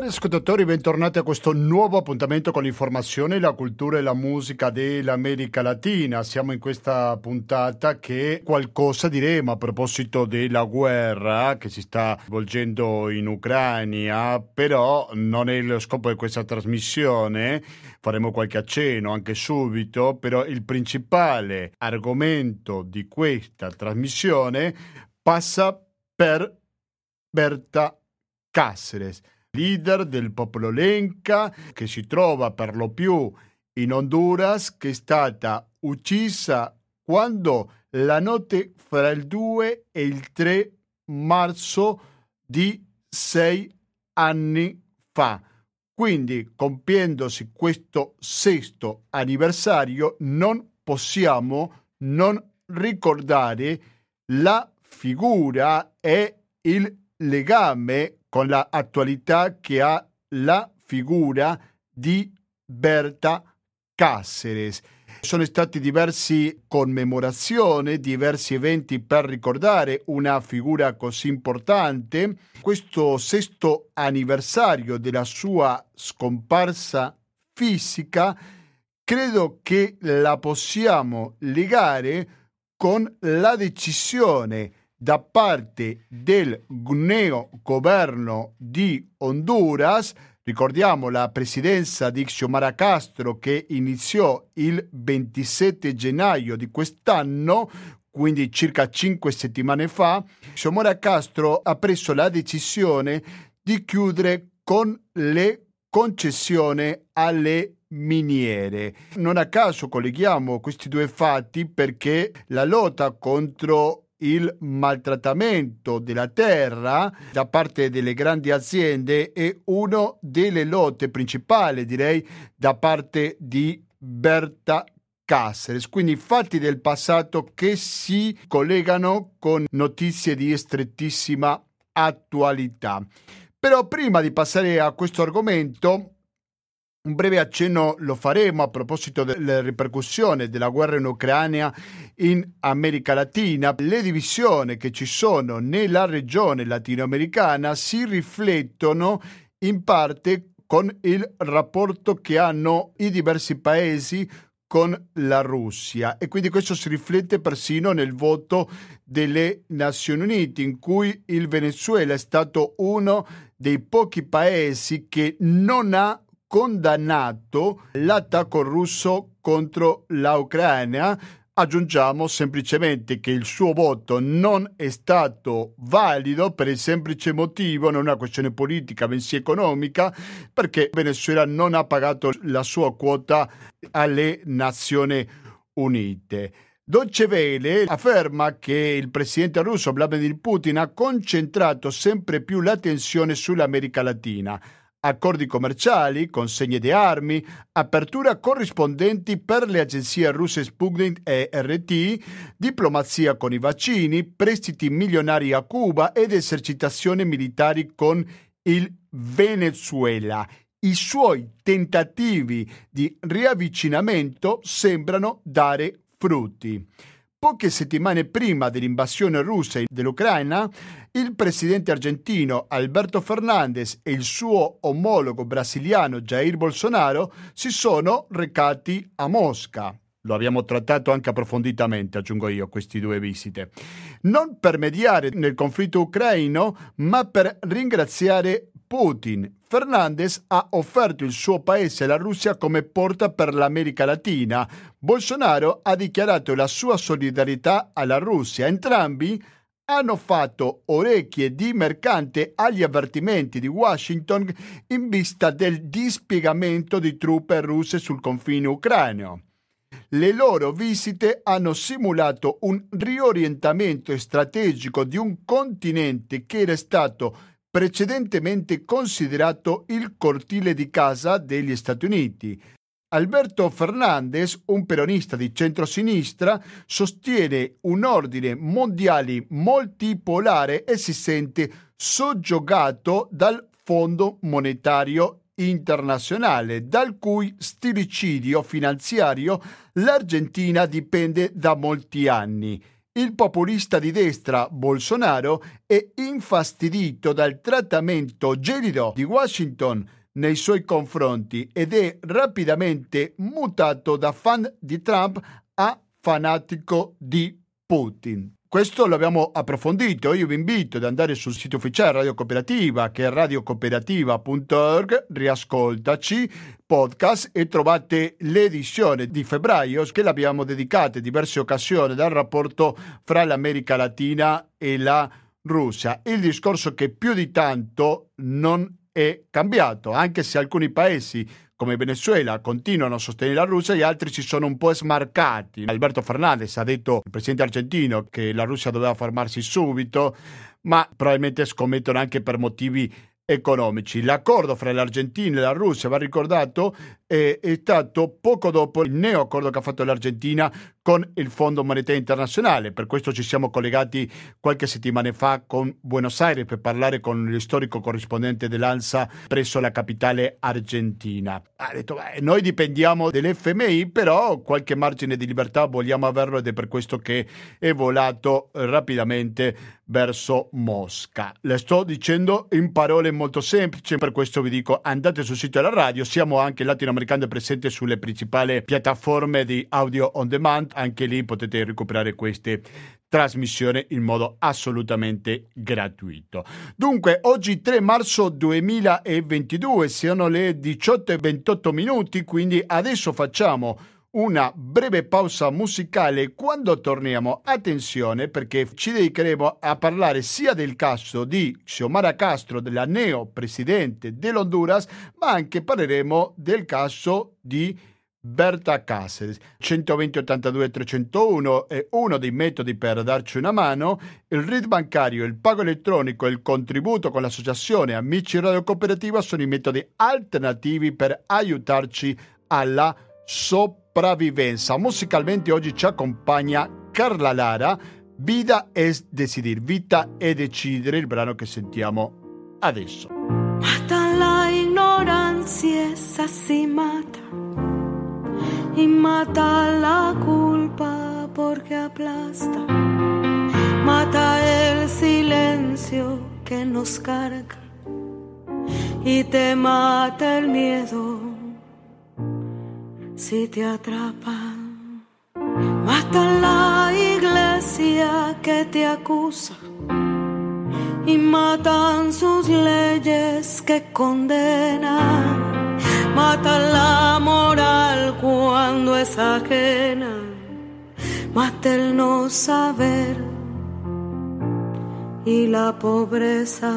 Cari ascoltatori, bentornati a questo nuovo appuntamento con l'informazione, la cultura e la musica dell'America Latina. Siamo in questa puntata che qualcosa diremo a proposito della guerra che si sta svolgendo in Ucraina, però non è lo scopo di questa trasmissione. Faremo qualche accenno anche subito, però il principale argomento di questa trasmissione passa per Berta Cáceres leader del popolo Lenca, che si trova per lo più in Honduras, che è stata uccisa quando la notte fra il 2 e il 3 marzo di sei anni fa. Quindi, compiendosi questo sesto anniversario, non possiamo non ricordare la figura e il legame con l'attualità che ha la figura di Berta Cáceres. Sono stati diversi commemorazioni, diversi eventi per ricordare una figura così importante. Questo sesto anniversario della sua scomparsa fisica credo che la possiamo legare con la decisione da parte del neo-governo di Honduras, ricordiamo la presidenza di Xiomara Castro che iniziò il 27 gennaio di quest'anno, quindi circa cinque settimane fa, Xiomara Castro ha preso la decisione di chiudere con le concessioni alle miniere. Non a caso colleghiamo questi due fatti perché la lotta contro il maltrattamento della terra da parte delle grandi aziende è una delle lotte principali, direi, da parte di Berta Cáceres, quindi fatti del passato che si collegano con notizie di strettissima attualità. Però prima di passare a questo argomento, un breve accenno lo faremo a proposito delle ripercussioni della guerra in Ucraina in America Latina. Le divisioni che ci sono nella regione latinoamericana si riflettono in parte con il rapporto che hanno i diversi paesi con la Russia e quindi questo si riflette persino nel voto delle Nazioni Unite in cui il Venezuela è stato uno dei pochi paesi che non ha condannato l'attacco russo contro l'Ucraina. Aggiungiamo semplicemente che il suo voto non è stato valido per il semplice motivo, non è una questione politica, bensì economica, perché Venezuela non ha pagato la sua quota alle Nazioni Unite. Dolce Vele afferma che il presidente russo Vladimir Putin ha concentrato sempre più l'attenzione sull'America Latina accordi commerciali, consegne di armi, apertura corrispondenti per le agenzie russe Sputnik e RT, diplomazia con i vaccini, prestiti milionari a Cuba ed esercitazioni militari con il Venezuela. I suoi tentativi di riavvicinamento sembrano dare frutti. Poche settimane prima dell'invasione russa dell'Ucraina, il presidente argentino Alberto Fernandez e il suo omologo brasiliano Jair Bolsonaro si sono recati a Mosca. Lo abbiamo trattato anche approfonditamente, aggiungo io, queste due visite. Non per mediare nel conflitto ucraino, ma per ringraziare Putin. Fernandez ha offerto il suo paese alla Russia come porta per l'America Latina. Bolsonaro ha dichiarato la sua solidarietà alla Russia. Entrambi hanno fatto orecchie di mercante agli avvertimenti di Washington in vista del dispiegamento di truppe russe sul confine ucraino. Le loro visite hanno simulato un riorientamento strategico di un continente che era stato precedentemente considerato il cortile di casa degli Stati Uniti. Alberto Fernandez, un peronista di centrosinistra, sostiene un ordine mondiale multipolare e si sente soggiogato dal Fondo Monetario Internazionale, dal cui stilicidio finanziario l'Argentina dipende da molti anni. Il populista di destra Bolsonaro è infastidito dal trattamento gelido di Washington nei suoi confronti ed è rapidamente mutato da fan di Trump a fanatico di Putin. Questo l'abbiamo approfondito, io vi invito ad andare sul sito ufficiale Radio Cooperativa che è radiocooperativa.org, riascoltaci, podcast e trovate l'edizione di febbraio che l'abbiamo dedicata in diverse occasioni dal rapporto fra l'America Latina e la Russia. Il discorso che più di tanto non è cambiato, anche se alcuni paesi come Venezuela continuano a sostenere la Russia e altri si sono un po' smarcati. Alberto Fernandez ha detto, il presidente argentino, che la Russia doveva fermarsi subito, ma probabilmente scommettono anche per motivi economici. L'accordo fra l'Argentina e la Russia, va ricordato, è, stato poco dopo il neoaccordo che ha fatto l'Argentina con il Fondo Monetario Internazionale. Per questo ci siamo collegati qualche settimana fa con Buenos Aires per parlare con lo storico corrispondente dell'ANSA presso la capitale argentina. Ha detto, beh, noi dipendiamo dell'FMI, però qualche margine di libertà vogliamo averlo ed è per questo che è volato rapidamente verso Mosca. Le sto dicendo in parole molto semplici, per questo vi dico andate sul sito della radio, siamo anche latinoamericano presente sulle principali piattaforme di audio on demand anche lì potete recuperare queste trasmissioni in modo assolutamente gratuito. Dunque, oggi 3 marzo 2022 sono le 18.28 minuti, quindi adesso facciamo una breve pausa musicale quando torniamo attenzione perché ci dedicheremo a parlare sia del caso di Xiomara Castro della neo presidente dell'Honduras ma anche parleremo del caso di Berta Cáceres. 120 82 301 è uno dei metodi per darci una mano. Il RID bancario, il pago elettronico e il contributo con l'associazione Amici Radio Cooperativa sono i metodi alternativi per aiutarci alla sopravvivenza. Musicalmente oggi ci accompagna Carla Lara. Vida es decidir, vita è decidere, il brano che sentiamo adesso. Mata la ignorancia, esa si mata. y mata la culpa porque aplasta, mata el silencio que nos carga y te mata el miedo si te atrapa. Mata la iglesia que te acusa y matan sus leyes que condenan mata la moral cuando es ajena, mata el no saber y la pobreza.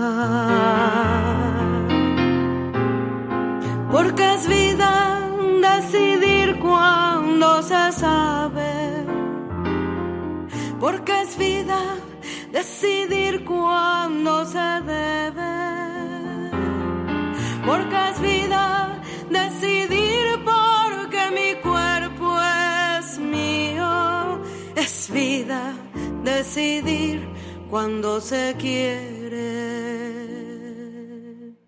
Porque es vida decidir cuando se sabe, porque es vida decidir cuando se debe, porque es vida decidir porque mi cuerpo es mío. Es vida decidir cuando se quiere.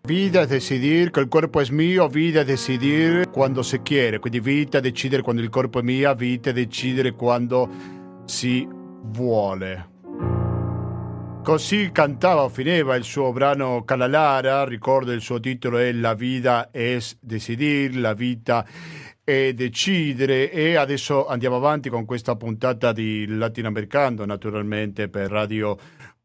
Vida es decidir che il corpo è mio, vita è decidere quando si quiere, quindi vita è decidere quando il corpo è mio, vita è decidere quando si vuole. Così cantava o finiva il suo brano Calalara, ricordo il suo titolo è La vita es decidir, la vita è decidere e adesso andiamo avanti con questa puntata di Latinoamericano naturalmente per Radio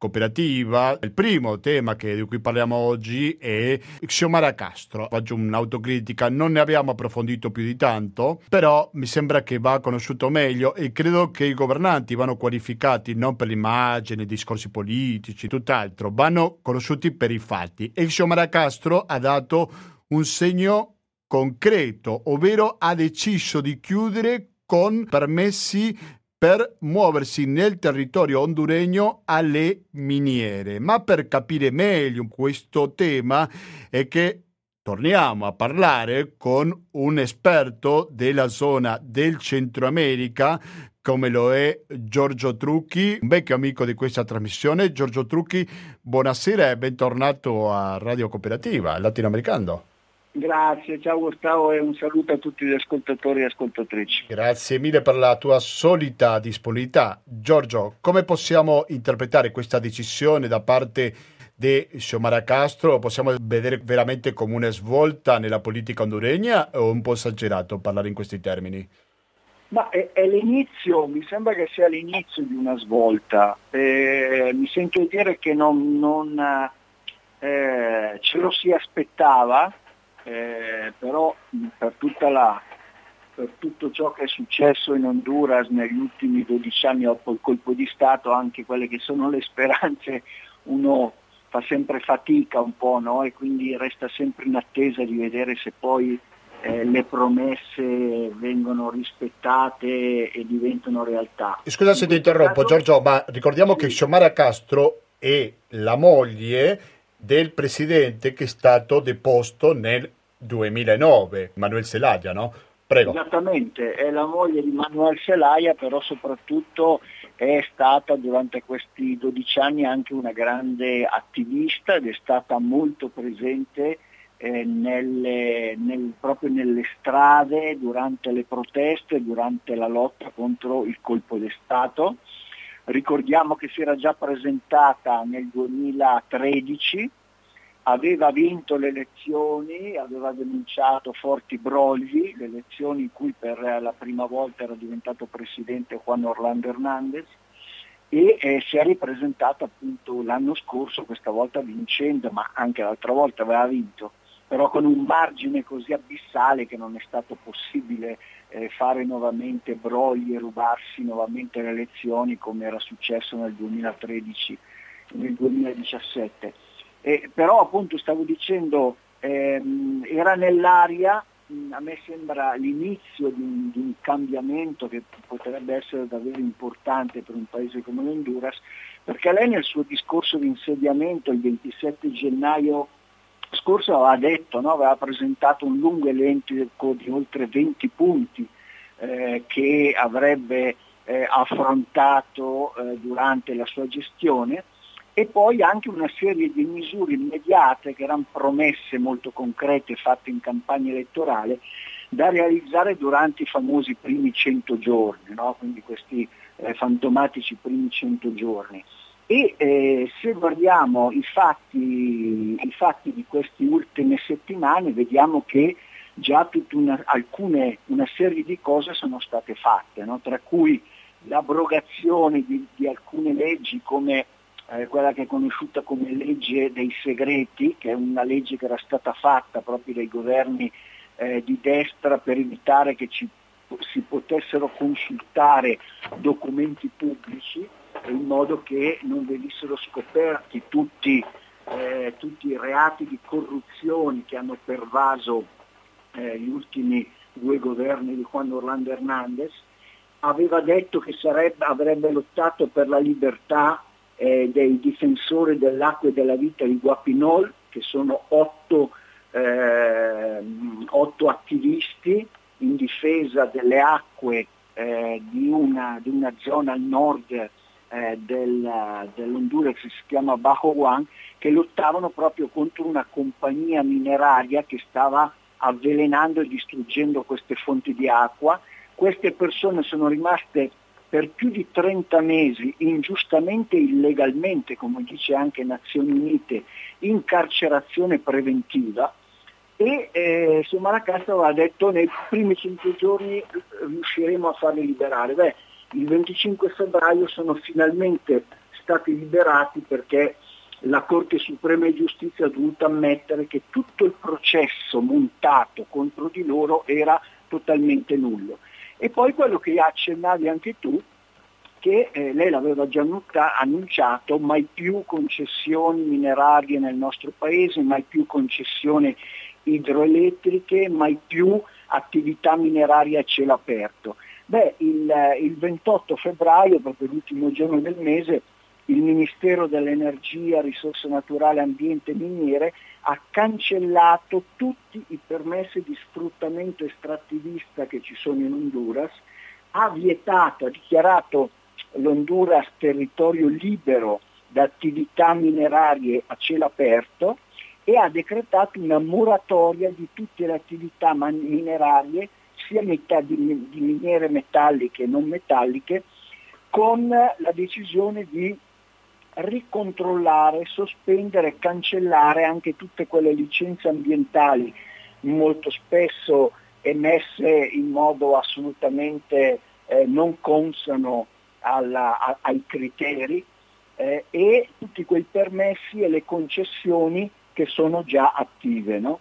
cooperativa. Il primo tema che, di cui parliamo oggi è Xiomara Castro. Faccio un'autocritica, non ne abbiamo approfondito più di tanto, però mi sembra che va conosciuto meglio e credo che i governanti vanno qualificati non per l'immagine, i discorsi politici, tutt'altro, vanno conosciuti per i fatti. E Xiomara Castro ha dato un segno concreto, ovvero ha deciso di chiudere con permessi per muoversi nel territorio honduregno alle miniere. Ma per capire meglio questo tema è che torniamo a parlare con un esperto della zona del Centro America come lo è Giorgio Trucchi, un vecchio amico di questa trasmissione. Giorgio Trucchi, buonasera e bentornato a Radio Cooperativa, latinoamericano. Grazie, ciao Gustavo e un saluto a tutti gli ascoltatori e ascoltatrici. Grazie mille per la tua solita disponibilità. Giorgio, come possiamo interpretare questa decisione da parte di Xiomara Castro? Possiamo vedere veramente come una svolta nella politica honduregna o un po' esagerato parlare in questi termini? Ma è, è, l'inizio, mi sembra che sia l'inizio di una svolta. Eh, mi sento dire che non, non eh, ce lo si aspettava, eh, però per, la, per, tutto ciò che è successo in Honduras negli ultimi 12 anni dopo il colpo di Stato, anche quelle che sono le speranze, uno fa sempre fatica un po' no? e quindi resta sempre in attesa di vedere se poi eh, le promesse vengono rispettate e diventano realtà. Scusa se ti interrompo. Giorgio, ma ricordiamo sì. che Xiomara Castro è la moglie del presidente che è stato deposto nel 2009, Manuel Zelaya, no? Prego. Esattamente, è la moglie di Manuel Zelaya, però soprattutto è stata durante questi 12 anni anche una grande attivista ed è stata molto presente eh, nelle, nel, proprio nelle strade durante le proteste, durante la lotta contro il colpo di Stato. Ricordiamo che si era già presentata nel 2013 aveva vinto le elezioni, aveva denunciato forti brogli, le elezioni in cui per la prima volta era diventato presidente Juan Orlando Hernandez e eh, si è ripresentato appunto l'anno scorso, questa volta vincendo, ma anche l'altra volta aveva vinto, però con un margine così abissale che non è stato possibile eh, fare nuovamente brogli e rubarsi nuovamente le elezioni come era successo nel 2013 nel 2017. Eh, però appunto stavo dicendo, ehm, era nell'aria, a me sembra l'inizio di un, di un, cambiamento che potrebbe essere davvero importante per un paese come l'Honduras, perché lei nel suo discorso di insediamento il 27 gennaio scorso aveva detto, no? aveva presentato un lungo elenco di oltre 20 punti eh, che avrebbe eh, affrontato eh, durante la sua gestione e poi anche una serie di misure immediate che erano promesse molto concrete fatte in campagna elettorale da realizzare durante i famosi primi 100 giorni, no? quindi questi eh, fantomatici primi 100 giorni. E eh, se guardiamo i fatti, i fatti, di queste ultime settimane vediamo che già una, alcune, una serie di cose sono state fatte, no? tra cui l'abrogazione di, di alcune leggi come eh, quella che è conosciuta come legge dei segreti, che è una legge che era stata fatta proprio dai governi eh, di destra per evitare che ci, si potessero consultare documenti pubblici in modo che non venissero scoperti tutti, eh, tutti i reati di corruzione che hanno pervaso eh, gli ultimi due governi di Juan Orlando Hernandez, aveva detto che sarebbe, avrebbe lottato per la libertà eh, dei difensori dell'acqua e della vita di Guapinol, che sono otto, eh, otto attivisti in difesa delle acque eh, di, una, di, una, zona al nord eh, del, dell'Honduras che si chiama Bajo Juan, che lottavano proprio contro una compagnia mineraria che stava avvelenando e distruggendo queste fonti di acqua. Queste persone sono rimaste per più di 30 mesi ingiustamente e illegalmente, come dice anche Nazioni Unite, in carcerazione preventiva e eh, Maracastro ha detto nei primi 5 giorni riusciremo a farli liberare. Beh, il 25 febbraio sono finalmente stati liberati perché la Corte Suprema di Giustizia ha dovuto ammettere che tutto il processo montato contro di loro era totalmente nullo. E poi quello che accennavi anche tu, che eh, lei l'aveva già annunciato, mai più concessioni minerarie nel nostro paese, mai più concessioni idroelettriche, mai più attività mineraria a cielo aperto. Beh, il, il 28 febbraio, proprio l'ultimo giorno del mese, il Ministero dell'Energia, Risorse Naturali, Ambiente e Miniere ha cancellato tutti i permessi di sfruttamento estrattivista che ci sono in Honduras, ha vietato, ha dichiarato l'Honduras territorio libero da attività minerarie a cielo aperto e ha decretato una moratoria di tutte le attività minerarie, sia di, di miniere metalliche e non metalliche, con la decisione di ricontrollare, sospendere, cancellare anche tutte quelle licenze ambientali molto spesso emesse in modo assolutamente eh, non consono alla, a, ai criteri eh, e tutti quei permessi e le concessioni che sono già attive. No?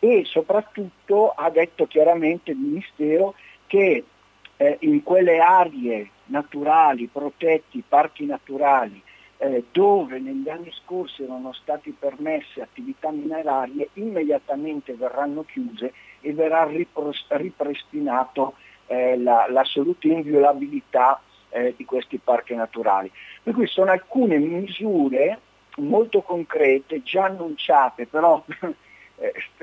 E soprattutto ha detto chiaramente il Ministero che eh, in quelle aree naturali, protetti, parchi naturali, eh, dove negli anni scorsi erano state permesse attività minerarie, immediatamente verranno chiuse e verrà ripristinato eh, la, l'assoluta inviolabilità eh, di questi parchi naturali. Per cui sono alcune misure molto concrete, già annunciate, però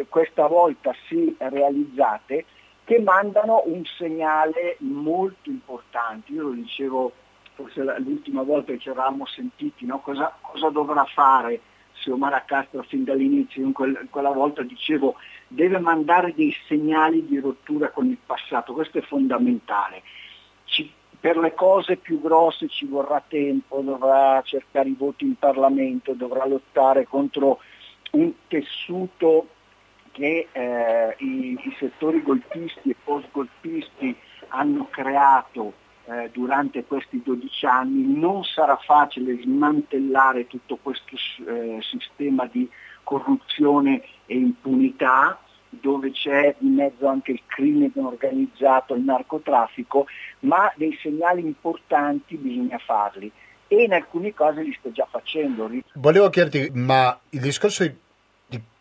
questa volta sì realizzate, che mandano un segnale molto importante. Io lo dicevo forse l'ultima volta che ci eravamo sentiti, no? cosa, cosa, dovrà fare Xiomara Castro fin dall'inizio? In, quel, quella volta dicevo deve mandare dei segnali di rottura con il passato, questo è fondamentale. Ci, per le cose più grosse ci vorrà tempo, dovrà cercare i voti in Parlamento, dovrà lottare contro un tessuto che eh, i, i, settori golpisti e post-golpisti hanno creato eh, durante questi 12 anni. Non sarà facile smantellare tutto questo eh, sistema di corruzione e impunità dove c'è in mezzo anche il crimine organizzato, il narcotraffico, ma dei segnali importanti bisogna farli e in alcuni casi li sto già facendo. Volevo chiederti, ma il discorso di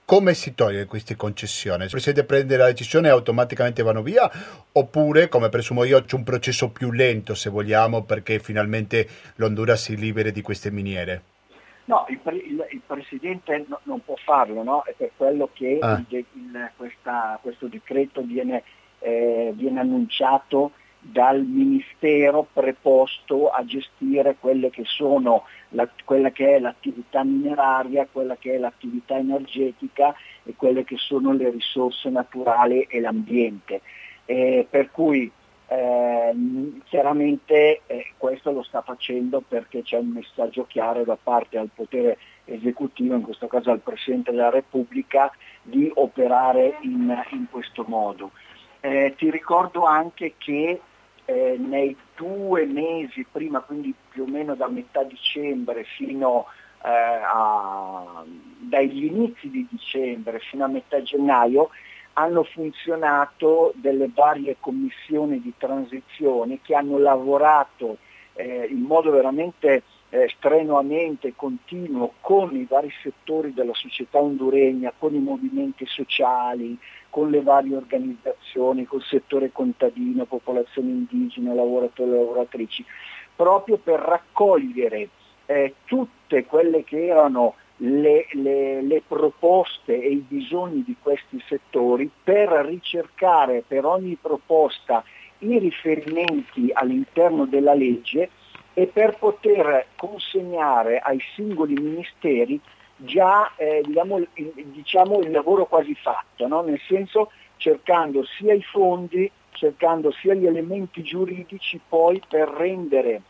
come si toglie queste concessioni? Il Presidente prende la decisione e automaticamente vanno via oppure, come presumo io, c'è un processo più lento se vogliamo perché finalmente l'Honduras si liberi di queste miniere? No, il, il, il Presidente no, non può farlo, no? è per quello che ah. il, questa, questo decreto viene, eh, viene annunciato dal Ministero preposto a gestire quelle che la, quella che è l'attività mineraria, quella che è l'attività energetica e quelle che sono le risorse naturali e l'ambiente. Eh, per cui eh, chiaramente eh, questo lo sta facendo perché c'è un messaggio chiaro da parte al potere esecutivo, in questo caso al Presidente della Repubblica, di operare in, in questo modo. Eh, ti ricordo anche che eh, nei due mesi prima, quindi più o meno da metà dicembre fino eh, a, dagli inizi di dicembre fino a metà gennaio, hanno funzionato delle varie commissioni di transizione che hanno lavorato eh, in modo veramente eh, strenuamente continuo con i vari settori della società honduregna, con i movimenti sociali, con le varie organizzazioni, col settore contadino, popolazione indigena, lavoratori e lavoratrici, proprio per raccogliere eh, tutte quelle che erano le, le, le, proposte e i bisogni di questi settori per ricercare per ogni proposta i riferimenti all'interno della legge e per poter consegnare ai singoli ministeri già eh, diciamo, il, diciamo, il, lavoro quasi fatto, no? nel senso cercando sia i fondi, cercando sia gli elementi giuridici poi per rendere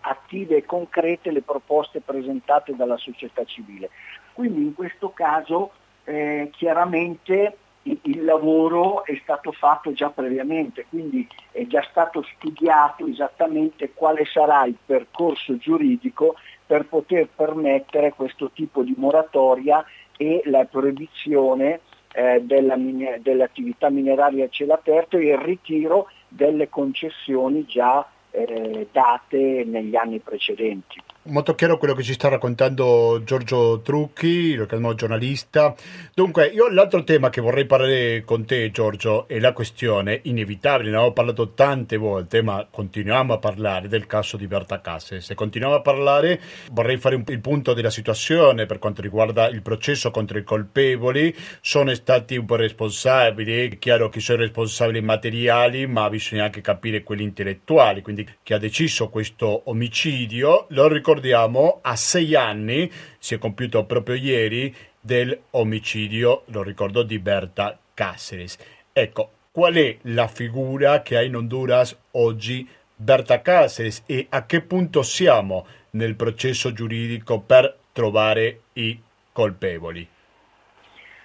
attive e concrete le proposte presentate dalla società civile. Quindi in questo caso eh, chiaramente il lavoro è stato fatto già previamente, quindi è già stato studiato esattamente quale sarà il percorso giuridico per poter permettere questo tipo di moratoria e la proibizione eh, della, dell'attività mineraria a cielo aperto e il ritiro delle concessioni già eh, date negli anni precedenti molto chiaro quello che ci sta raccontando Giorgio Trucchi, lo chiamiamo giornalista. Dunque, io l'altro tema che vorrei parlare con te, Giorgio, è la questione inevitabile, ne avevo parlato tante volte, ma continuiamo a parlare del caso di Berta Casse. Se continuiamo a parlare, vorrei fare un, il punto della situazione per quanto riguarda il processo contro i colpevoli. Sono stati un po' responsabili, è chiaro che sono responsabili materiali, ma bisogna anche capire quelli intellettuali, quindi chi ha deciso questo omicidio. Lo ricordo ricordiamo, a sei anni, si è compiuto proprio ieri, dell'omicidio, lo ricordo, di Berta Cáceres. Ecco, qual è la figura che ha in Honduras oggi Berta Cáceres e a che punto siamo nel processo giuridico per trovare i colpevoli?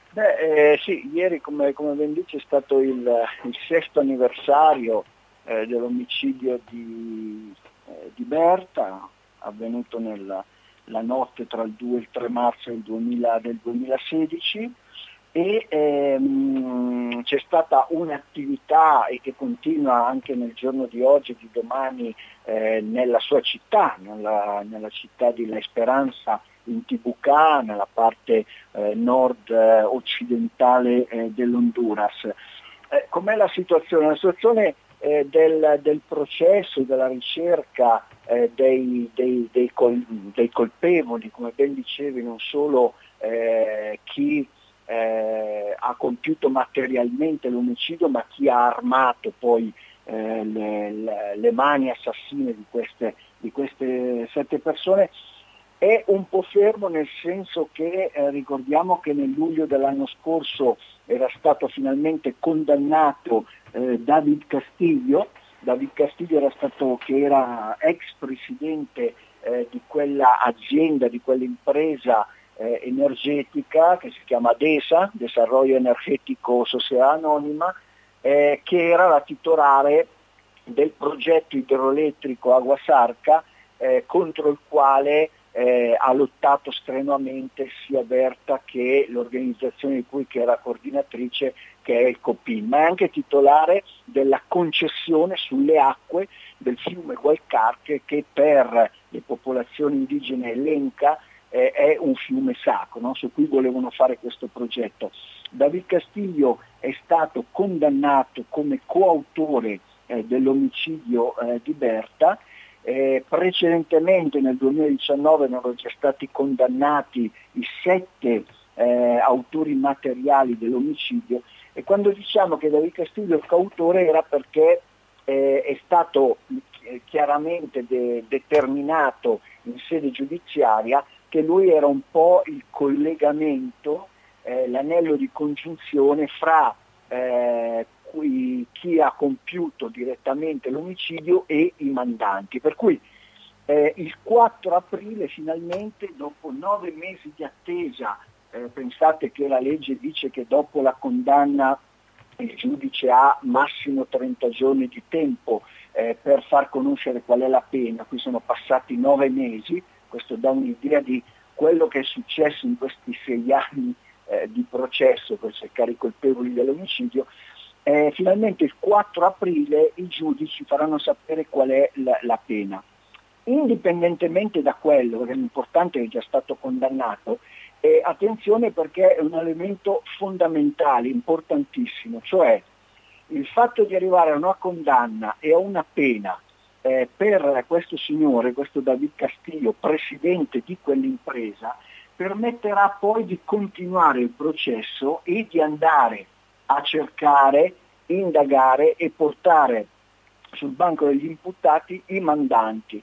Beh, eh, sì, ieri come, come ben dice è stato il, il sesto anniversario eh, dell'omicidio di, eh, di, Berta, avvenuto nella notte tra il 2 e il 3 marzo del, 2000, del 2016 e ehm, c'è stata un'attività e che continua anche nel giorno di oggi e di domani eh, nella sua città, nella, nella città di La Esperanza in Tibucà, nella parte eh, nord-occidentale eh, dell'Honduras. Eh, com'è la situazione? La situazione eh, del, del, processo, della ricerca eh, dei, dei, dei, col, dei, colpevoli, come ben dicevi, non solo eh, chi ha compiuto materialmente l'omicidio, ma chi ha armato poi le, le, le, mani assassine di queste, di queste sette persone, è un po' fermo nel senso che eh, ricordiamo che nel luglio dell'anno scorso era stato finalmente condannato eh, David Castiglio, David Castiglio era stato che era ex presidente eh, di quella azienda, di quell'impresa eh, energetica che si chiama DESA, Desarrollo Energetico Società Anonima, eh, che era la titolare del progetto idroelettrico Aguasarca eh, contro il quale eh, ha lottato strenuamente sia Berta che l'organizzazione di cui era coordinatrice che è il COPIN, ma è anche titolare della concessione sulle acque del fiume Gualcarche che per le popolazioni indigene elenca eh, è un fiume sacro, no? su cui volevano fare questo progetto. David Castiglio è stato condannato come coautore eh, dell'omicidio eh, di Berta eh, precedentemente nel 2019 erano già stati condannati i sette eh, autori materiali dell'omicidio. E quando diciamo che David Castillo è coautore era perché eh, è stato eh, chiaramente de- determinato in sede giudiziaria che lui era un po' il collegamento, eh, l'anello di congiunzione fra eh, cui chi ha compiuto direttamente l'omicidio e i mandanti. Per cui eh, il 4 aprile finalmente, dopo nove mesi di attesa, eh, pensate che la legge dice che dopo la condanna il giudice ha massimo 30 giorni di tempo eh, per far conoscere qual è la pena, qui sono passati nove mesi, questo dà un'idea di quello che è successo in questi sei anni eh, di processo per cercare i colpevoli dell'omicidio, eh, finalmente il 4 aprile i giudici faranno sapere qual è la, la pena. Indipendentemente da quello, perché l'importante è che è già stato condannato, eh, attenzione perché è un elemento fondamentale, importantissimo, cioè il fatto di arrivare a una condanna e a una pena eh, per questo signore, questo David Castillo, presidente di quell'impresa, permetterà poi di continuare il processo e di andare a cercare, indagare e portare sul banco degli imputati i mandanti.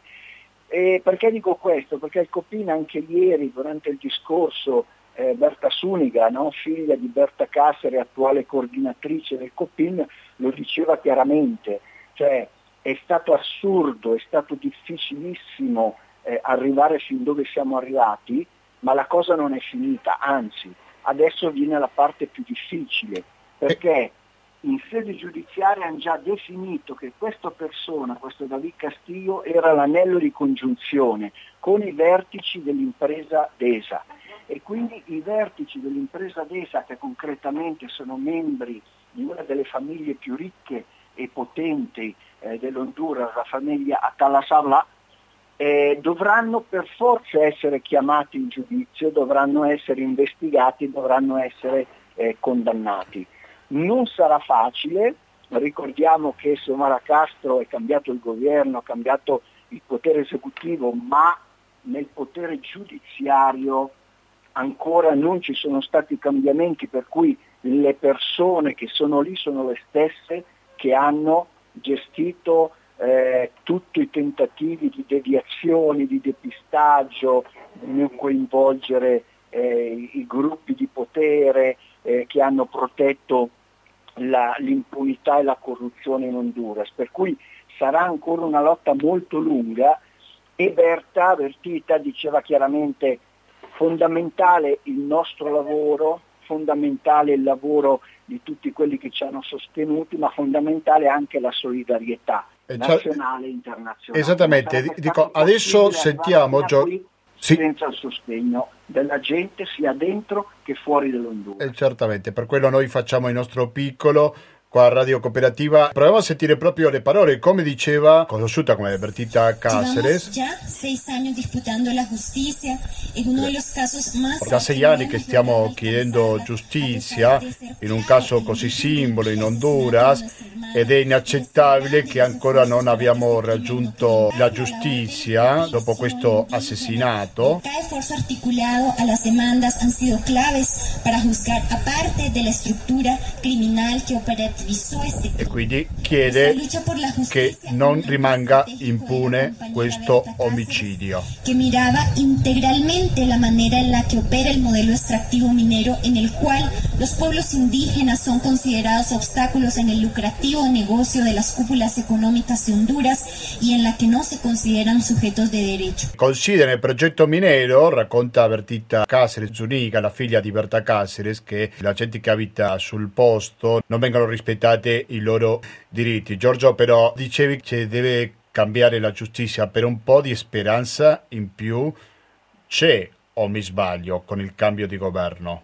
E perché dico questo? Perché il Copin anche ieri durante il discorso eh, Berta Suniga, no? figlia di Berta Cassere, attuale coordinatrice del Copin, lo diceva chiaramente, cioè è stato assurdo, è stato difficilissimo eh, arrivare fin dove siamo arrivati, ma la cosa non è finita, anzi adesso viene la parte più difficile, perché in sede giudiziaria hanno già definito che questa persona, questo David Castillo, era l'anello di congiunzione con i vertici dell'impresa DESA e quindi i vertici dell'impresa DESA, che concretamente sono membri di una delle famiglie più ricche e potenti eh, dell'Honduras, la famiglia Atalasarla, eh, dovranno per forza essere chiamati in giudizio, dovranno essere investigati, dovranno essere eh, condannati. Non sarà facile, ricordiamo che Somara Castro è cambiato il governo, ha cambiato il potere esecutivo, ma nel potere giudiziario ancora non ci sono stati cambiamenti, per cui le persone che sono lì sono le stesse che hanno gestito eh, tutti i tentativi di deviazione, di depistaggio, di coinvolgere eh, i gruppi di potere eh, che hanno protetto la, l'impunità e la corruzione in Honduras, per cui sarà ancora una lotta molto lunga e Berta Vertita diceva chiaramente fondamentale il nostro lavoro, fondamentale il lavoro di tutti quelli che ci hanno sostenuti, ma fondamentale anche la solidarietà nazionale e internazionale. Esattamente, dico, adesso sentiamo Gio- sì. senza il sostegno della gente sia dentro che fuori dell'Honduras. Eh, certamente, per quello noi facciamo il nostro piccolo qua Radio Cooperativa. Proviamo a sentire proprio le parole, come diceva, conosciuta come Bertita Cáceres. Da sei anni che stiamo chiedendo giustizia in un caso così simbolo in Honduras ed è inaccettabile che ancora non abbiamo raggiunto la giustizia dopo questo assassinato. Cada esfuerzo articulado a las demandas han sido claves para juzgar a parte de la estructura criminal que opera e quindi chiede che non rimanga impune questo omicidio. Che mirava integralmente la manera en la que opera el modelo extractivo minero en el cual los pueblos indígenas son considerados obstáculos en el lucrativo negocio de las cúpulas económicas de Honduras y en la que no se consideran sujetos de derecho. Considera il progetto minero, racconta Bertita Cáceres Zuniga, la figlia di Berta Cáceres, che la gente che abita sul posto non vengono rispettati rispettate i loro diritti. Giorgio, però dicevi che deve cambiare la giustizia per un po' di speranza in più. C'è o mi sbaglio con il cambio di governo?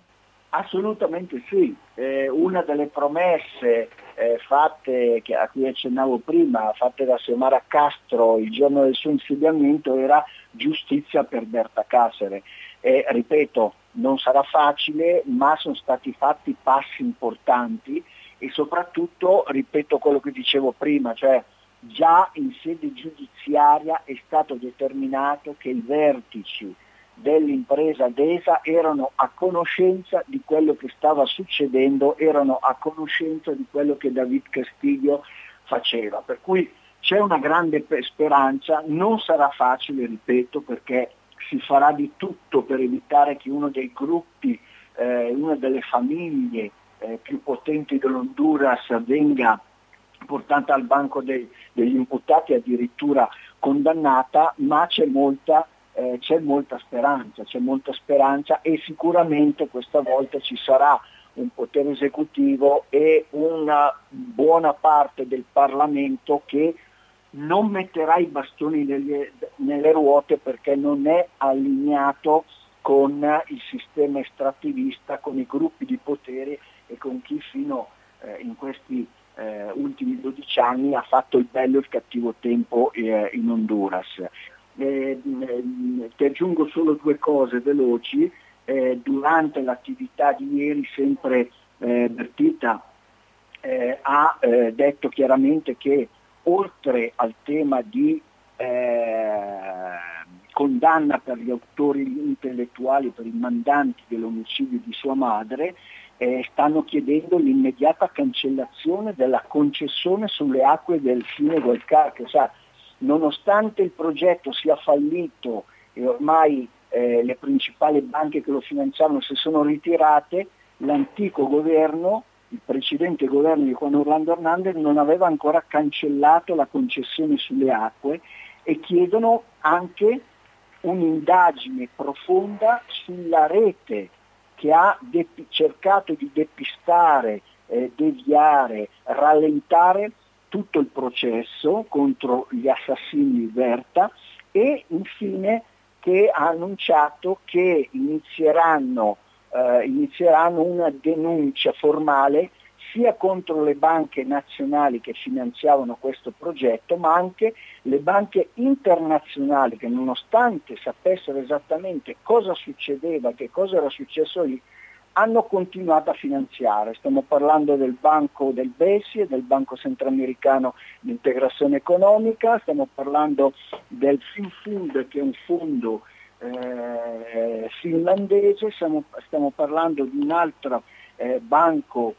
Assolutamente sì. Eh, una delle promesse eh, fatte, a cui accennavo prima, fatte da Xiomara Castro il giorno del suo insediamento era giustizia per Berta Casere. Eh, ripeto, non sarà facile, ma sono stati fatti passi importanti e soprattutto, ripeto quello che dicevo prima, cioè già in sede giudiziaria è stato determinato che i vertici dell'impresa DESA erano a conoscenza di quello che stava succedendo, erano a conoscenza di quello che David Castillo faceva. Per cui c'è una grande speranza, non sarà facile, ripeto, perché si farà di tutto per evitare che uno dei gruppi, eh, una delle famiglie eh, più potenti dell'Honduras venga portata al banco dei, degli imputati addirittura condannata, ma c'è molta, eh, c'è molta speranza, c'è molta speranza e sicuramente questa volta ci sarà un potere esecutivo e una buona parte del Parlamento che non metterà i bastoni nelle, nelle ruote perché non è allineato con il sistema estrattivista, con i gruppi di potere e con chi fino eh, in questi eh, ultimi 12 anni ha fatto il bello e il cattivo tempo eh, in Honduras. Eh, ti aggiungo solo due cose veloci. Eh, durante l'attività di ieri sempre eh, Bertita ha detto chiaramente che oltre al tema di condanna per gli autori intellettuali, per i mandanti dell'omicidio di sua madre, eh, stanno chiedendo l'immediata cancellazione della concessione sulle acque del fiume Golcarche. Cioè, nonostante il progetto sia fallito e ormai eh, le principali banche che lo finanziavano si sono ritirate, l'antico governo, il precedente governo di Juan Orlando Hernandez non aveva ancora cancellato la concessione sulle acque e chiedono anche un'indagine profonda sulla rete che ha depi- cercato di depistare, eh, deviare, rallentare tutto il processo contro gli assassini di Verta e infine che ha annunciato che inizieranno, eh, inizieranno una denuncia formale sia contro le banche nazionali che finanziavano questo progetto, ma anche le banche internazionali che nonostante sapessero esattamente cosa succedeva, che cosa era successo lì, hanno continuato a finanziare. Stiamo parlando del Banco del BESI, del Banco Centroamericano di Integrazione Economica, stiamo parlando del FinFund che è un fondo eh, finlandese, stiamo, stiamo, parlando di un altro eh, banco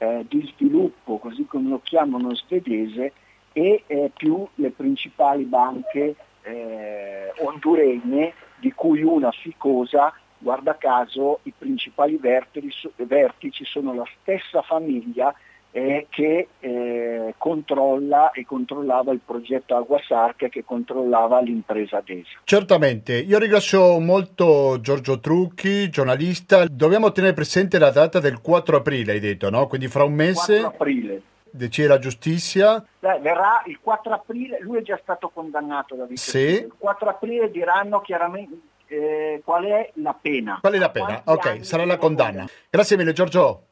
eh, di sviluppo, così come lo chiamano svedese, e eh, più le principali banche eh, honduregne, di cui una Ficosa guarda caso i principali vertici, sono la stessa famiglia eh, che eh, controlla e controllava il progetto Aguasarca che controllava l'impresa DESA. Certamente, io ringrazio molto Giorgio Trucchi, giornalista. Dobbiamo tenere presente la data del 4 aprile, hai detto, no? Quindi fra un mese... 4 aprile. Decide la giustizia. Beh, verrà il 4 aprile, lui è già stato condannato da vice. Sì. Il 4 aprile diranno chiaramente eh, qual è la pena. Qual è la pena? Ok, sarà la condanna. Grazie mille Giorgio.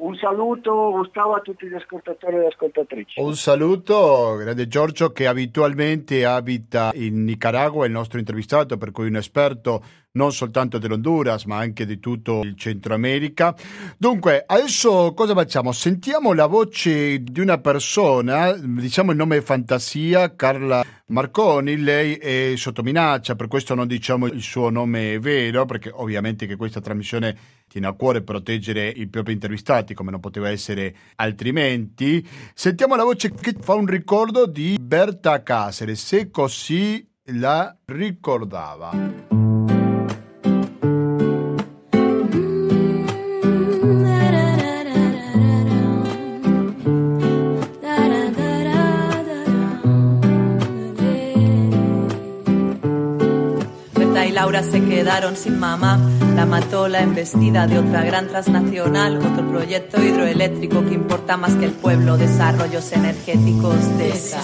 Un saluto Gustavo a tutti gli ascoltatori e le ascoltatrici. Un saluto, grande Giorgio che abitualmente abita in Nicaragua, il nostro intervistato, per cui un esperto non soltanto dell'Honduras ma anche di tutto il Centro America. Dunque, adesso cosa facciamo? Sentiamo la voce di una persona, diciamo il nome fantasia, Carla Marconi, lei è sotto minaccia, per questo non diciamo il suo nome vero, perché ovviamente che questa trasmissione tiene a cuore proteggere i propri intervistati come non poteva essere altrimenti. Sentiamo la voce che fa un ricordo di Berta Caceres, se così la ricordava. Se quedaron sin mamá. La mató la embestida de otra gran transnacional, otro proyecto hidroeléctrico que importa más que el pueblo, desarrollos energéticos de esa,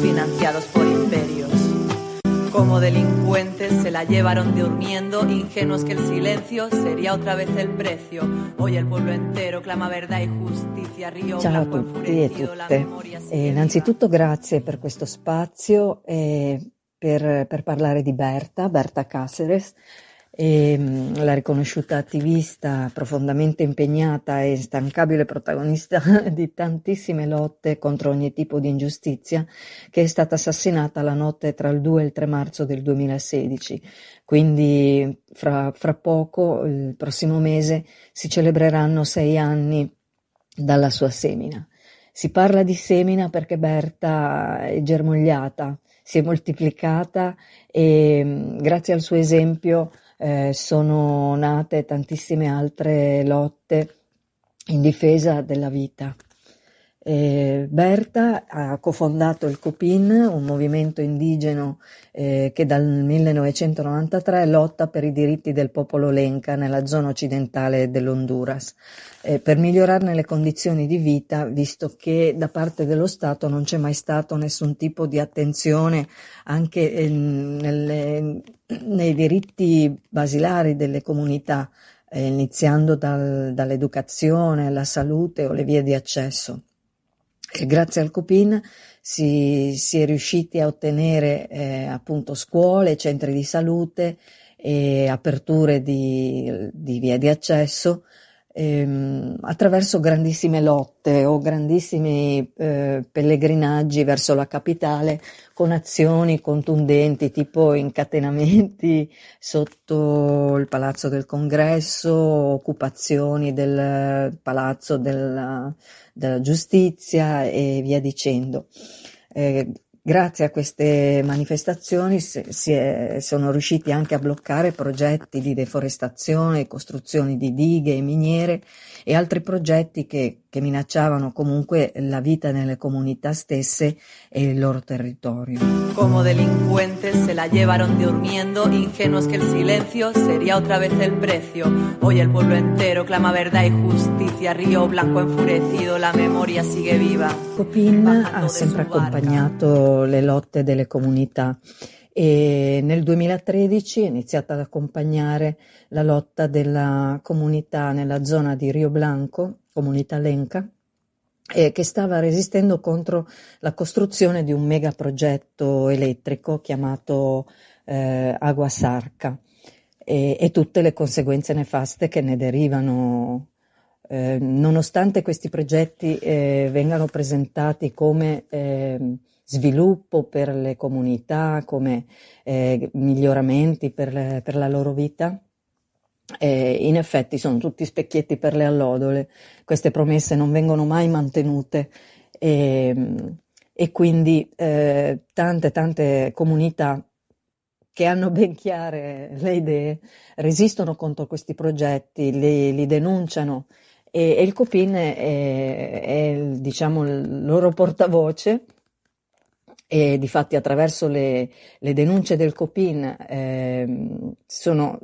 financiados por imperios. Como delincuentes se la llevaron durmiendo, ingenuos que el silencio sería otra vez el precio. Hoy el pueblo entero clama verdad y justicia. Río Ciao a tutti e tutte. Eh, innanzitutto grazie per questo spazio. Eh, per, per parlare di Berta, Berta Cáceres, e, mm, la riconosciuta attivista profondamente impegnata e instancabile protagonista di tantissime lotte contro ogni tipo di ingiustizia, che è stata assassinata la notte tra il 2 e il 3 marzo del 2016. Quindi fra, fra poco, il prossimo mese, si celebreranno sei anni dalla sua semina. Si parla di semina perché Berta è germogliata, si è moltiplicata e mm, grazie al suo esempio eh, sono nate tantissime altre lotte in difesa della vita. Eh, Berta ha cofondato il COPIN, un movimento indigeno eh, che dal 1993 lotta per i diritti del popolo Lenca nella zona occidentale dell'Honduras, eh, per migliorarne le condizioni di vita, visto che da parte dello Stato non c'è mai stato nessun tipo di attenzione anche eh, nelle, nei diritti basilari delle comunità, eh, iniziando dal, dall'educazione, la salute o le vie di accesso grazie al Copin si, si è riusciti a ottenere eh, appunto scuole, centri di salute e aperture di, di via di accesso ehm, attraverso grandissime lotte o grandissimi eh, pellegrinaggi verso la capitale con azioni contundenti tipo incatenamenti sotto il palazzo del congresso, occupazioni del palazzo della, della giustizia e via dicendo. Eh, Grazie a queste manifestazioni si è, sono riusciti anche a bloccare progetti di deforestazione, costruzioni di dighe e miniere e altri progetti che, che minacciavano comunque la vita nelle comunità stesse e il loro territorio. Como delincuentes se la llevaron durmiendo, ingenuos que el silencio sería otra vez el precio. Hoy el pueblo entero clama verdad y justicia, Río Blanco enfurecido, la memoria sigue viva. Copin ha sempre accompagnato le lotte delle comunità e nel 2013 è iniziata ad accompagnare la lotta della comunità nella zona di Rio Blanco, comunità Lenca, eh, che stava resistendo contro la costruzione di un megaprogetto elettrico chiamato eh, Agua Sarca e, e, tutte le conseguenze nefaste che ne derivano. Eh, nonostante questi progetti eh, vengano presentati come ehm, sviluppo per le comunità, come eh, miglioramenti per, le, per, la loro vita. Eh, in effetti sono tutti specchietti per le allodole, queste promesse non vengono mai mantenute. E, e quindi eh, tante tante comunità che hanno ben chiare le idee, resistono contro questi progetti, li, li denunciano. E, e, il Copin è, è diciamo, il loro portavoce e difatti attraverso le, le denunce del Copin eh, sono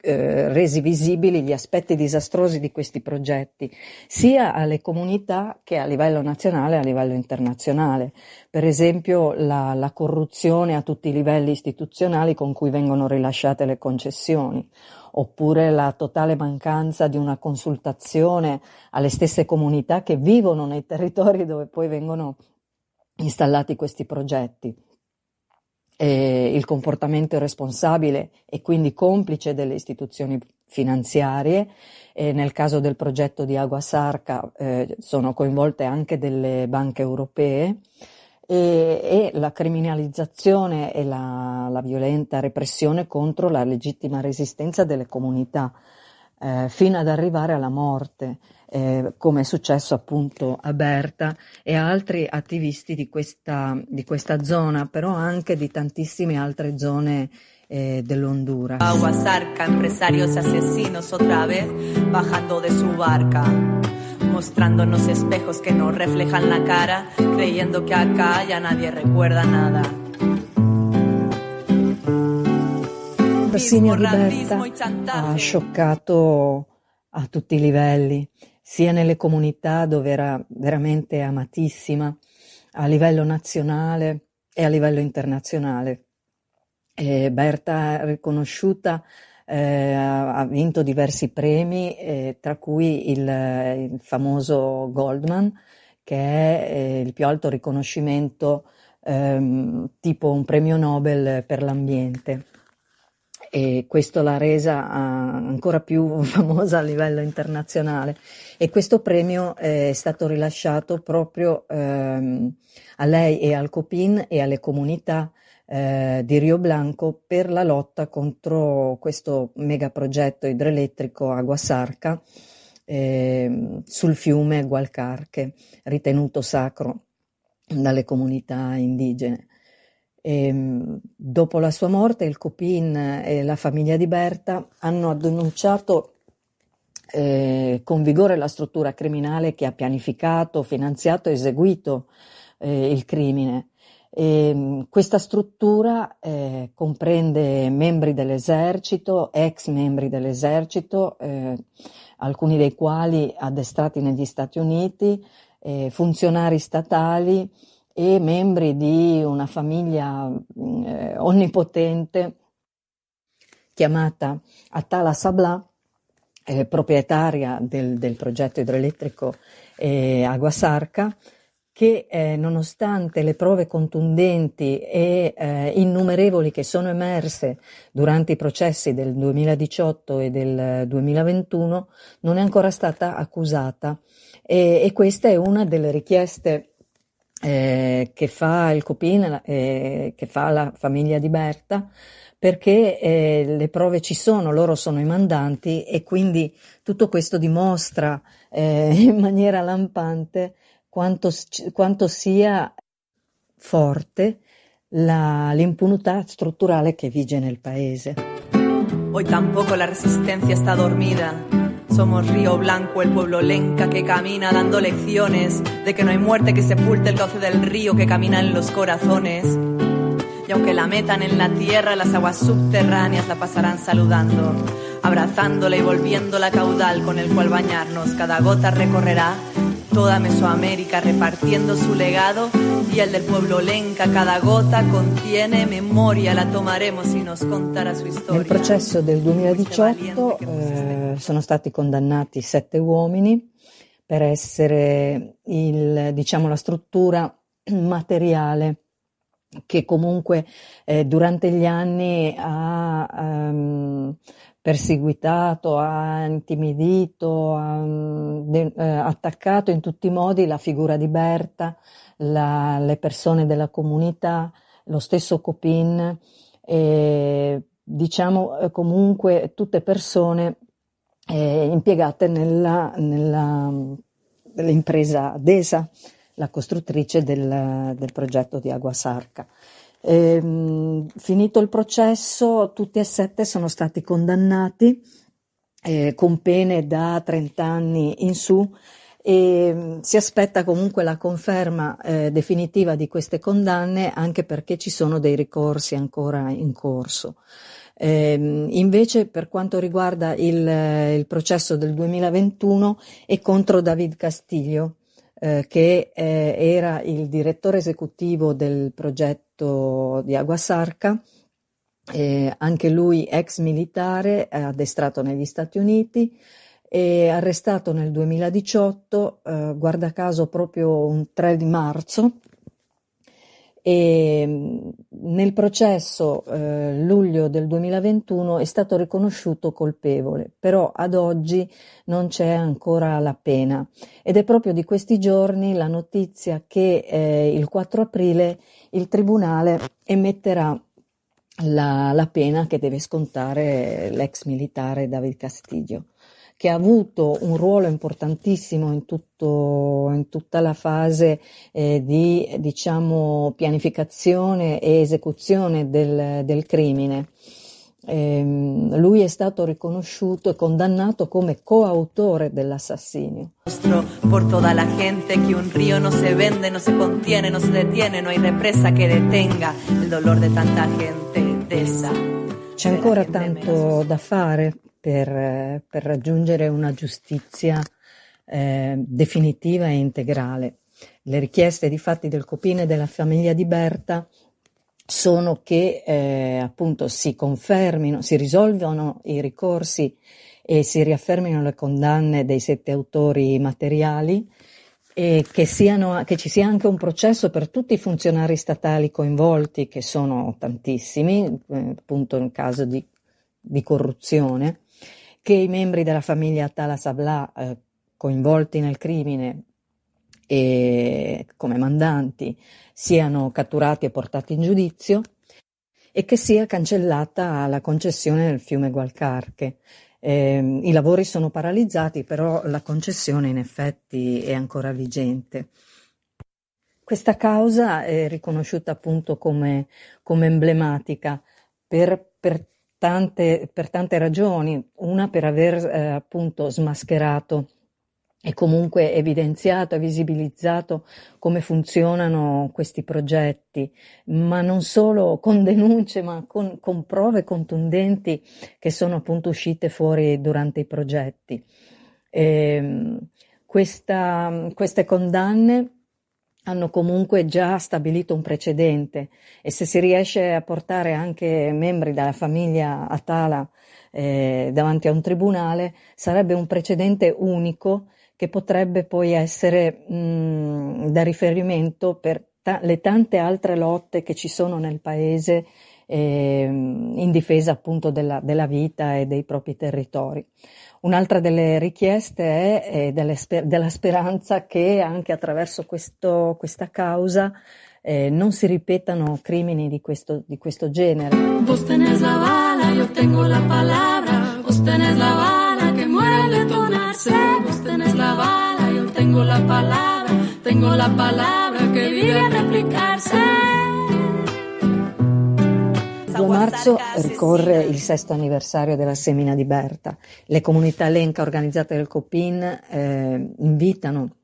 eh, resi visibili gli aspetti disastrosi di questi progetti, sia alle comunità che a livello nazionale e a livello internazionale. Per esempio la, la corruzione a tutti i livelli istituzionali con cui vengono rilasciate le concessioni, oppure la totale mancanza di una consultazione alle stesse comunità che vivono nei territori dove poi vengono installati questi progetti eh, il comportamento irresponsabile e quindi complice delle istituzioni finanziarie. E nel caso del progetto di Agua Sarca eh, sono coinvolte anche delle banche europee e, e la criminalizzazione e la, la, violenta repressione contro la legittima resistenza delle comunità, eh, fino ad arrivare alla morte eh, come è successo appunto a Berta e a altri attivisti di questa, di questa zona, però anche di tantissime altre zone eh, dell'Honduras. Aguasarca, empresarios asesinos otra vez bajando de su barca. mostrándonos espejos que nos reflejan la cara, creyendo que acá ya nadie recuerda nada. Il L'assassinio di Berta ha scioccato a tutti i livelli sia nelle comunità dove era veramente amatissima, a livello nazionale e a livello internazionale. E Berta è riconosciuta, eh, ha vinto diversi premi, eh, tra cui il, il, famoso Goldman, che è eh, il più alto riconoscimento ehm, tipo un premio Nobel per l'ambiente e questo l'ha resa ancora più famosa a livello internazionale e questo premio è stato rilasciato proprio ehm, a lei e al Copin e alle comunità eh, di Rio Blanco per la lotta contro questo megaprogetto idroelettrico Aguasarca eh, sul fiume Gualcarche, ritenuto sacro dalle comunità indigene. E, ehm, dopo la sua morte il Copin e la famiglia di Berta hanno denunciato eh, con vigore la struttura criminale che ha pianificato, finanziato e eseguito eh, il crimine. E, ehm, questa struttura eh, comprende membri dell'esercito, ex membri dell'esercito, eh, alcuni dei quali addestrati negli Stati Uniti, eh, funzionari statali, e membri di una famiglia eh, onnipotente chiamata Atala Sabla, eh, proprietaria del, del, progetto idroelettrico eh, Aguasarca, che eh, nonostante le prove contundenti e eh, innumerevoli che sono emerse durante i processi del 2018 e del 2021, non è ancora stata accusata. E, e questa è una delle richieste eh, che fa il Copin, eh, che fa la famiglia di Berta, perché eh, le prove ci sono, loro sono i mandanti e quindi tutto questo dimostra eh, in maniera lampante quanto, quanto sia forte la, l'impunità strutturale che vige nel paese. Hoy tampoco la resistencia está dormida. Somos Río Blanco, el pueblo lenca que camina dando lecciones de que no hay muerte que sepulte el goce del río que camina en los corazones. Y aunque la metan en la tierra, las aguas subterráneas la pasarán saludando, abrazándola y volviéndola caudal con el cual bañarnos. Cada gota recorrerá toda Mesoamérica repartiendo su legado y el del pueblo lenca. Cada gota contiene memoria, la tomaremos y nos contará su historia. Nel processo del 2018 eh, sono stati condannati sette uomini per essere il, diciamo, la struttura materiale che comunque eh, durante gli anni ha um, perseguitato, ha intimidito, ha de, eh, attaccato in tutti i modi la figura di Berta, la, le persone della comunità, lo stesso Copin, e, diciamo eh, comunque tutte persone eh, impiegate nella, nella, nell'impresa DESA, la costruttrice del, del progetto di Agua Sarca. Eh, finito il processo, tutti e sette sono stati condannati eh, con pene da 30 anni in su e mm, si aspetta comunque la conferma eh, definitiva di queste condanne anche perché ci sono dei ricorsi ancora in corso. Eh, invece per quanto riguarda il, il, processo del 2021 è contro David Castiglio, eh, che eh, era il direttore esecutivo del progetto di Aguasarca, eh, anche lui ex militare, addestrato negli Stati Uniti, e arrestato nel 2018, eh, guarda caso proprio un 3 di marzo. E mm, nel processo eh, luglio del 2021 è stato riconosciuto colpevole, però ad oggi non c'è ancora la pena. Ed è proprio di questi giorni la notizia che eh, il 4 aprile il Tribunale emetterà la, la pena che deve scontare l'ex militare David Castillo che ha avuto un ruolo importantissimo in, tutto, in tutta la fase eh, di diciamo, pianificazione e esecuzione del, del crimine. Eh, lui è stato riconosciuto e condannato come coautore dell'assassinio. Por toda la gente que un río no se vende, no se contiene, no se detiene, no hay represa que detenga el dolor de tanta gente de esa. C'è ancora tanto da fare per, per raggiungere una giustizia eh, definitiva e integrale. Le richieste di fatti del Copine e della famiglia di Berta sono che eh, appunto si confermino, si risolvano i ricorsi e si riaffermino le condanne dei sette autori materiali e che, siano, che, ci sia anche un processo per tutti i funzionari statali coinvolti, che sono tantissimi, eh, appunto in caso di, di corruzione, che i membri della famiglia Tala Sabla eh, coinvolti nel crimine e come mandanti siano catturati e portati in giudizio e che sia cancellata la concessione del fiume Gualcarche. Eh, I lavori sono paralizzati, però la concessione in effetti è ancora vigente. Questa causa è riconosciuta appunto come, come emblematica per, per tante, per tante ragioni, una per aver eh, appunto smascherato e comunque evidenziato e visibilizzato come funzionano questi progetti, ma non solo con denunce, ma con, con prove contundenti che sono appunto uscite fuori durante i progetti. E, ehm, questa, queste condanne hanno comunque già stabilito un precedente. E se si riesce a portare anche membri della famiglia Atala eh, davanti a un tribunale sarebbe un precedente unico che potrebbe poi essere mh, da riferimento per ta- le tante altre lotte che ci sono nel paese eh, in difesa appunto della, della vita e dei propri territori. Un'altra delle richieste è, è delle, della speranza che anche attraverso questo, questa causa eh, non si ripetano crimini di questo, di questo genere. Tengo la palabra, tengo la palabra, che vive a replicarse. 2 marzo ricorre il sesto anniversario della semina di Berta. Le comunità lenca organizzate del Copin eh, invitano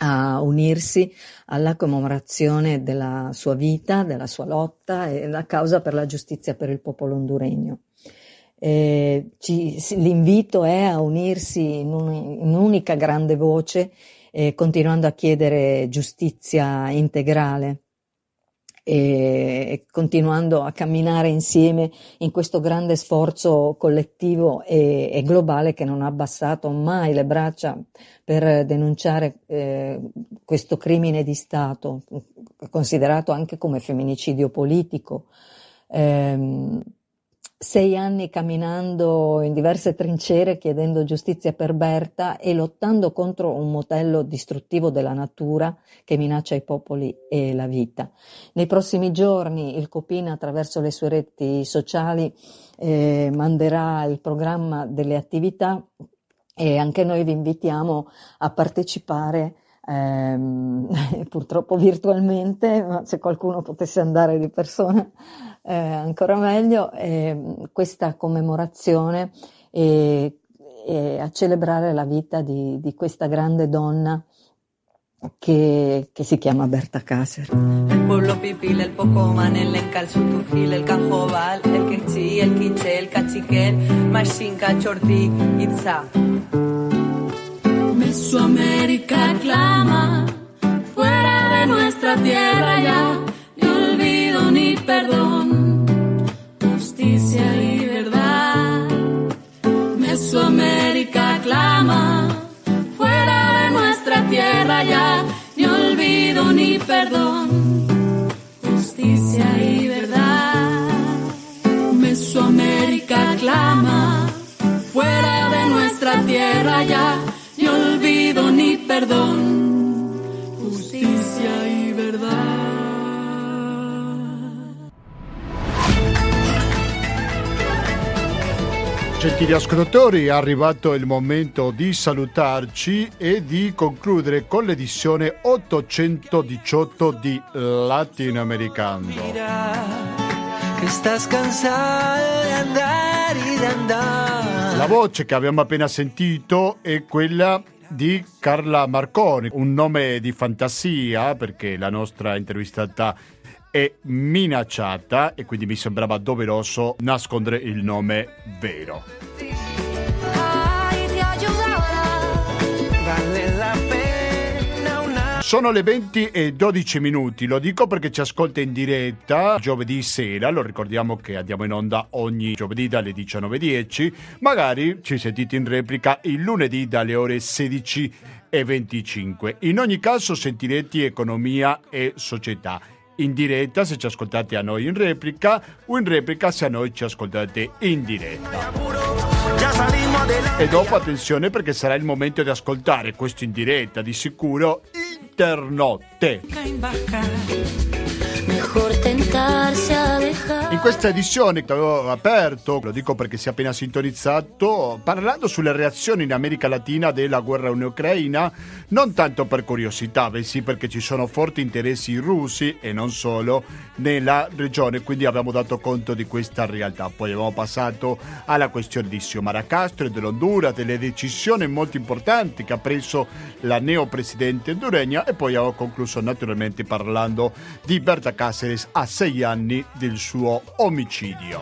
a unirsi alla commemorazione della sua vita, della sua lotta e la causa per la giustizia per il popolo honduregno. Eh, ci, l'invito è a unirsi in, un, in un'unica grande voce, eh, continuando a chiedere giustizia integrale e continuando a camminare insieme in questo grande sforzo collettivo e, e globale che non ha abbassato mai le braccia per denunciare eh, questo crimine di Stato, considerato anche come femminicidio politico. Eh, sei anni camminando in diverse trincere chiedendo giustizia per Berta e lottando contro un modello distruttivo della natura che minaccia i popoli e la vita. Nei prossimi giorni il Copina attraverso le sue reti sociali eh, manderà il programma delle attività e anche noi vi invitiamo a partecipare ehm, purtroppo virtualmente, ma se qualcuno potesse andare di persona eh, ancora meglio, eh, questa commemorazione e, e, a celebrare la vita di, di questa grande donna che, che, si chiama Berta Cáceres. El pueblo pipil, el pocoman, el lenca, el sutujil, el cajobal, el quinchi, el quiche, el cachiquel, machinca, chorti, itza. Mesoamérica clama, fuera de nuestra tierra ya, ni olvido ni perdón, justicia y verdad. Mesoamérica clama, fuera de nuestra tierra ya, ni olvido ni perdón, justicia y verdad. Mesoamérica clama, fuera de nuestra tierra ya perdón, justicia y verdad. Gentili ascoltatori, è arrivato il momento di salutarci e di concludere con l'edizione 818 di Latinoamericano. Che. La voce che abbiamo appena sentito è quella di Carla Marconi, un nome di fantasia perché la nostra intervistata è minacciata e quindi mi sembrava doveroso nascondere il nome vero. Sono le 20 e 12 minuti, lo dico perché ci ascolta in diretta giovedì sera, lo ricordiamo che andiamo in onda ogni giovedì dalle 19.10, magari ci sentite in replica il lunedì dalle ore 16 e 25. In ogni caso sentirete economia e società in diretta se ci ascoltate a noi in replica o in replica se a noi ci ascoltate in diretta. E dopo attenzione perché sarà il momento di ascoltare questo in diretta di sicuro Internote. In questa edizione che avevo aperto, lo dico perché si è appena sintonizzato, parlando sulle reazioni in America Latina della guerra in Ucraina, non tanto per curiosità, bensì perché ci sono forti interessi russi e non solo nella regione, quindi abbiamo dato conto di questa realtà. Poi abbiamo passato alla questione di Xiomara Castro e dell'Honduras, delle decisioni molto importanti che ha preso la neopresidente honduregna e poi ho concluso naturalmente parlando di Berta Cáceres a sei anni del suo omicidio.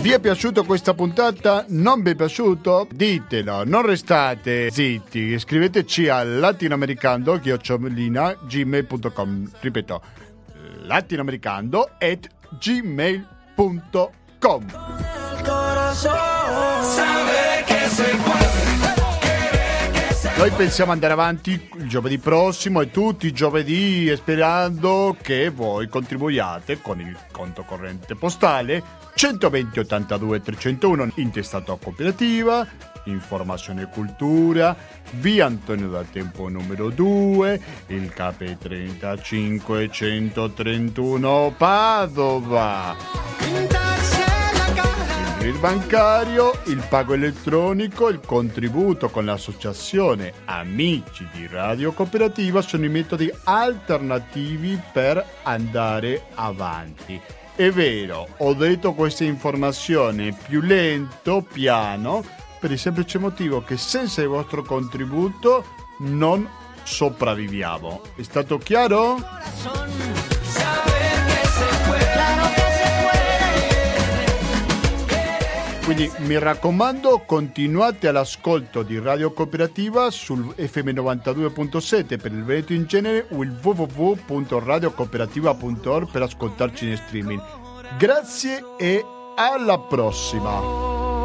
Vi è piaciuta questa puntata? Non vi è piaciuto? Ditelo, non restate zitti, scriveteci a latinoamericando.gmail.com Ripeto, latinoamericando.gmail.com Noi pensiamo andare avanti il giovedì prossimo e tutti i giovedì sperando che voi contribuiate con il conto corrente postale 120 82 301 intestato a cooperativa, informazione e cultura, via Antonio da Tempo numero 2, il KP 35 131 Padova il bancario, il pago elettronico, il contributo con l'associazione Amici di Radio Cooperativa sono i metodi alternativi per andare avanti. È vero, ho detto questa informazione più lento, piano, per il semplice motivo che senza il vostro contributo non sopravviviamo. È stato chiaro? Quindi mi raccomando, continuate all'ascolto di Radio Cooperativa sul FM 92.7 per il Veneto in genere o il www.radiocooperativa.org per ascoltarci in streaming. Grazie e alla prossima!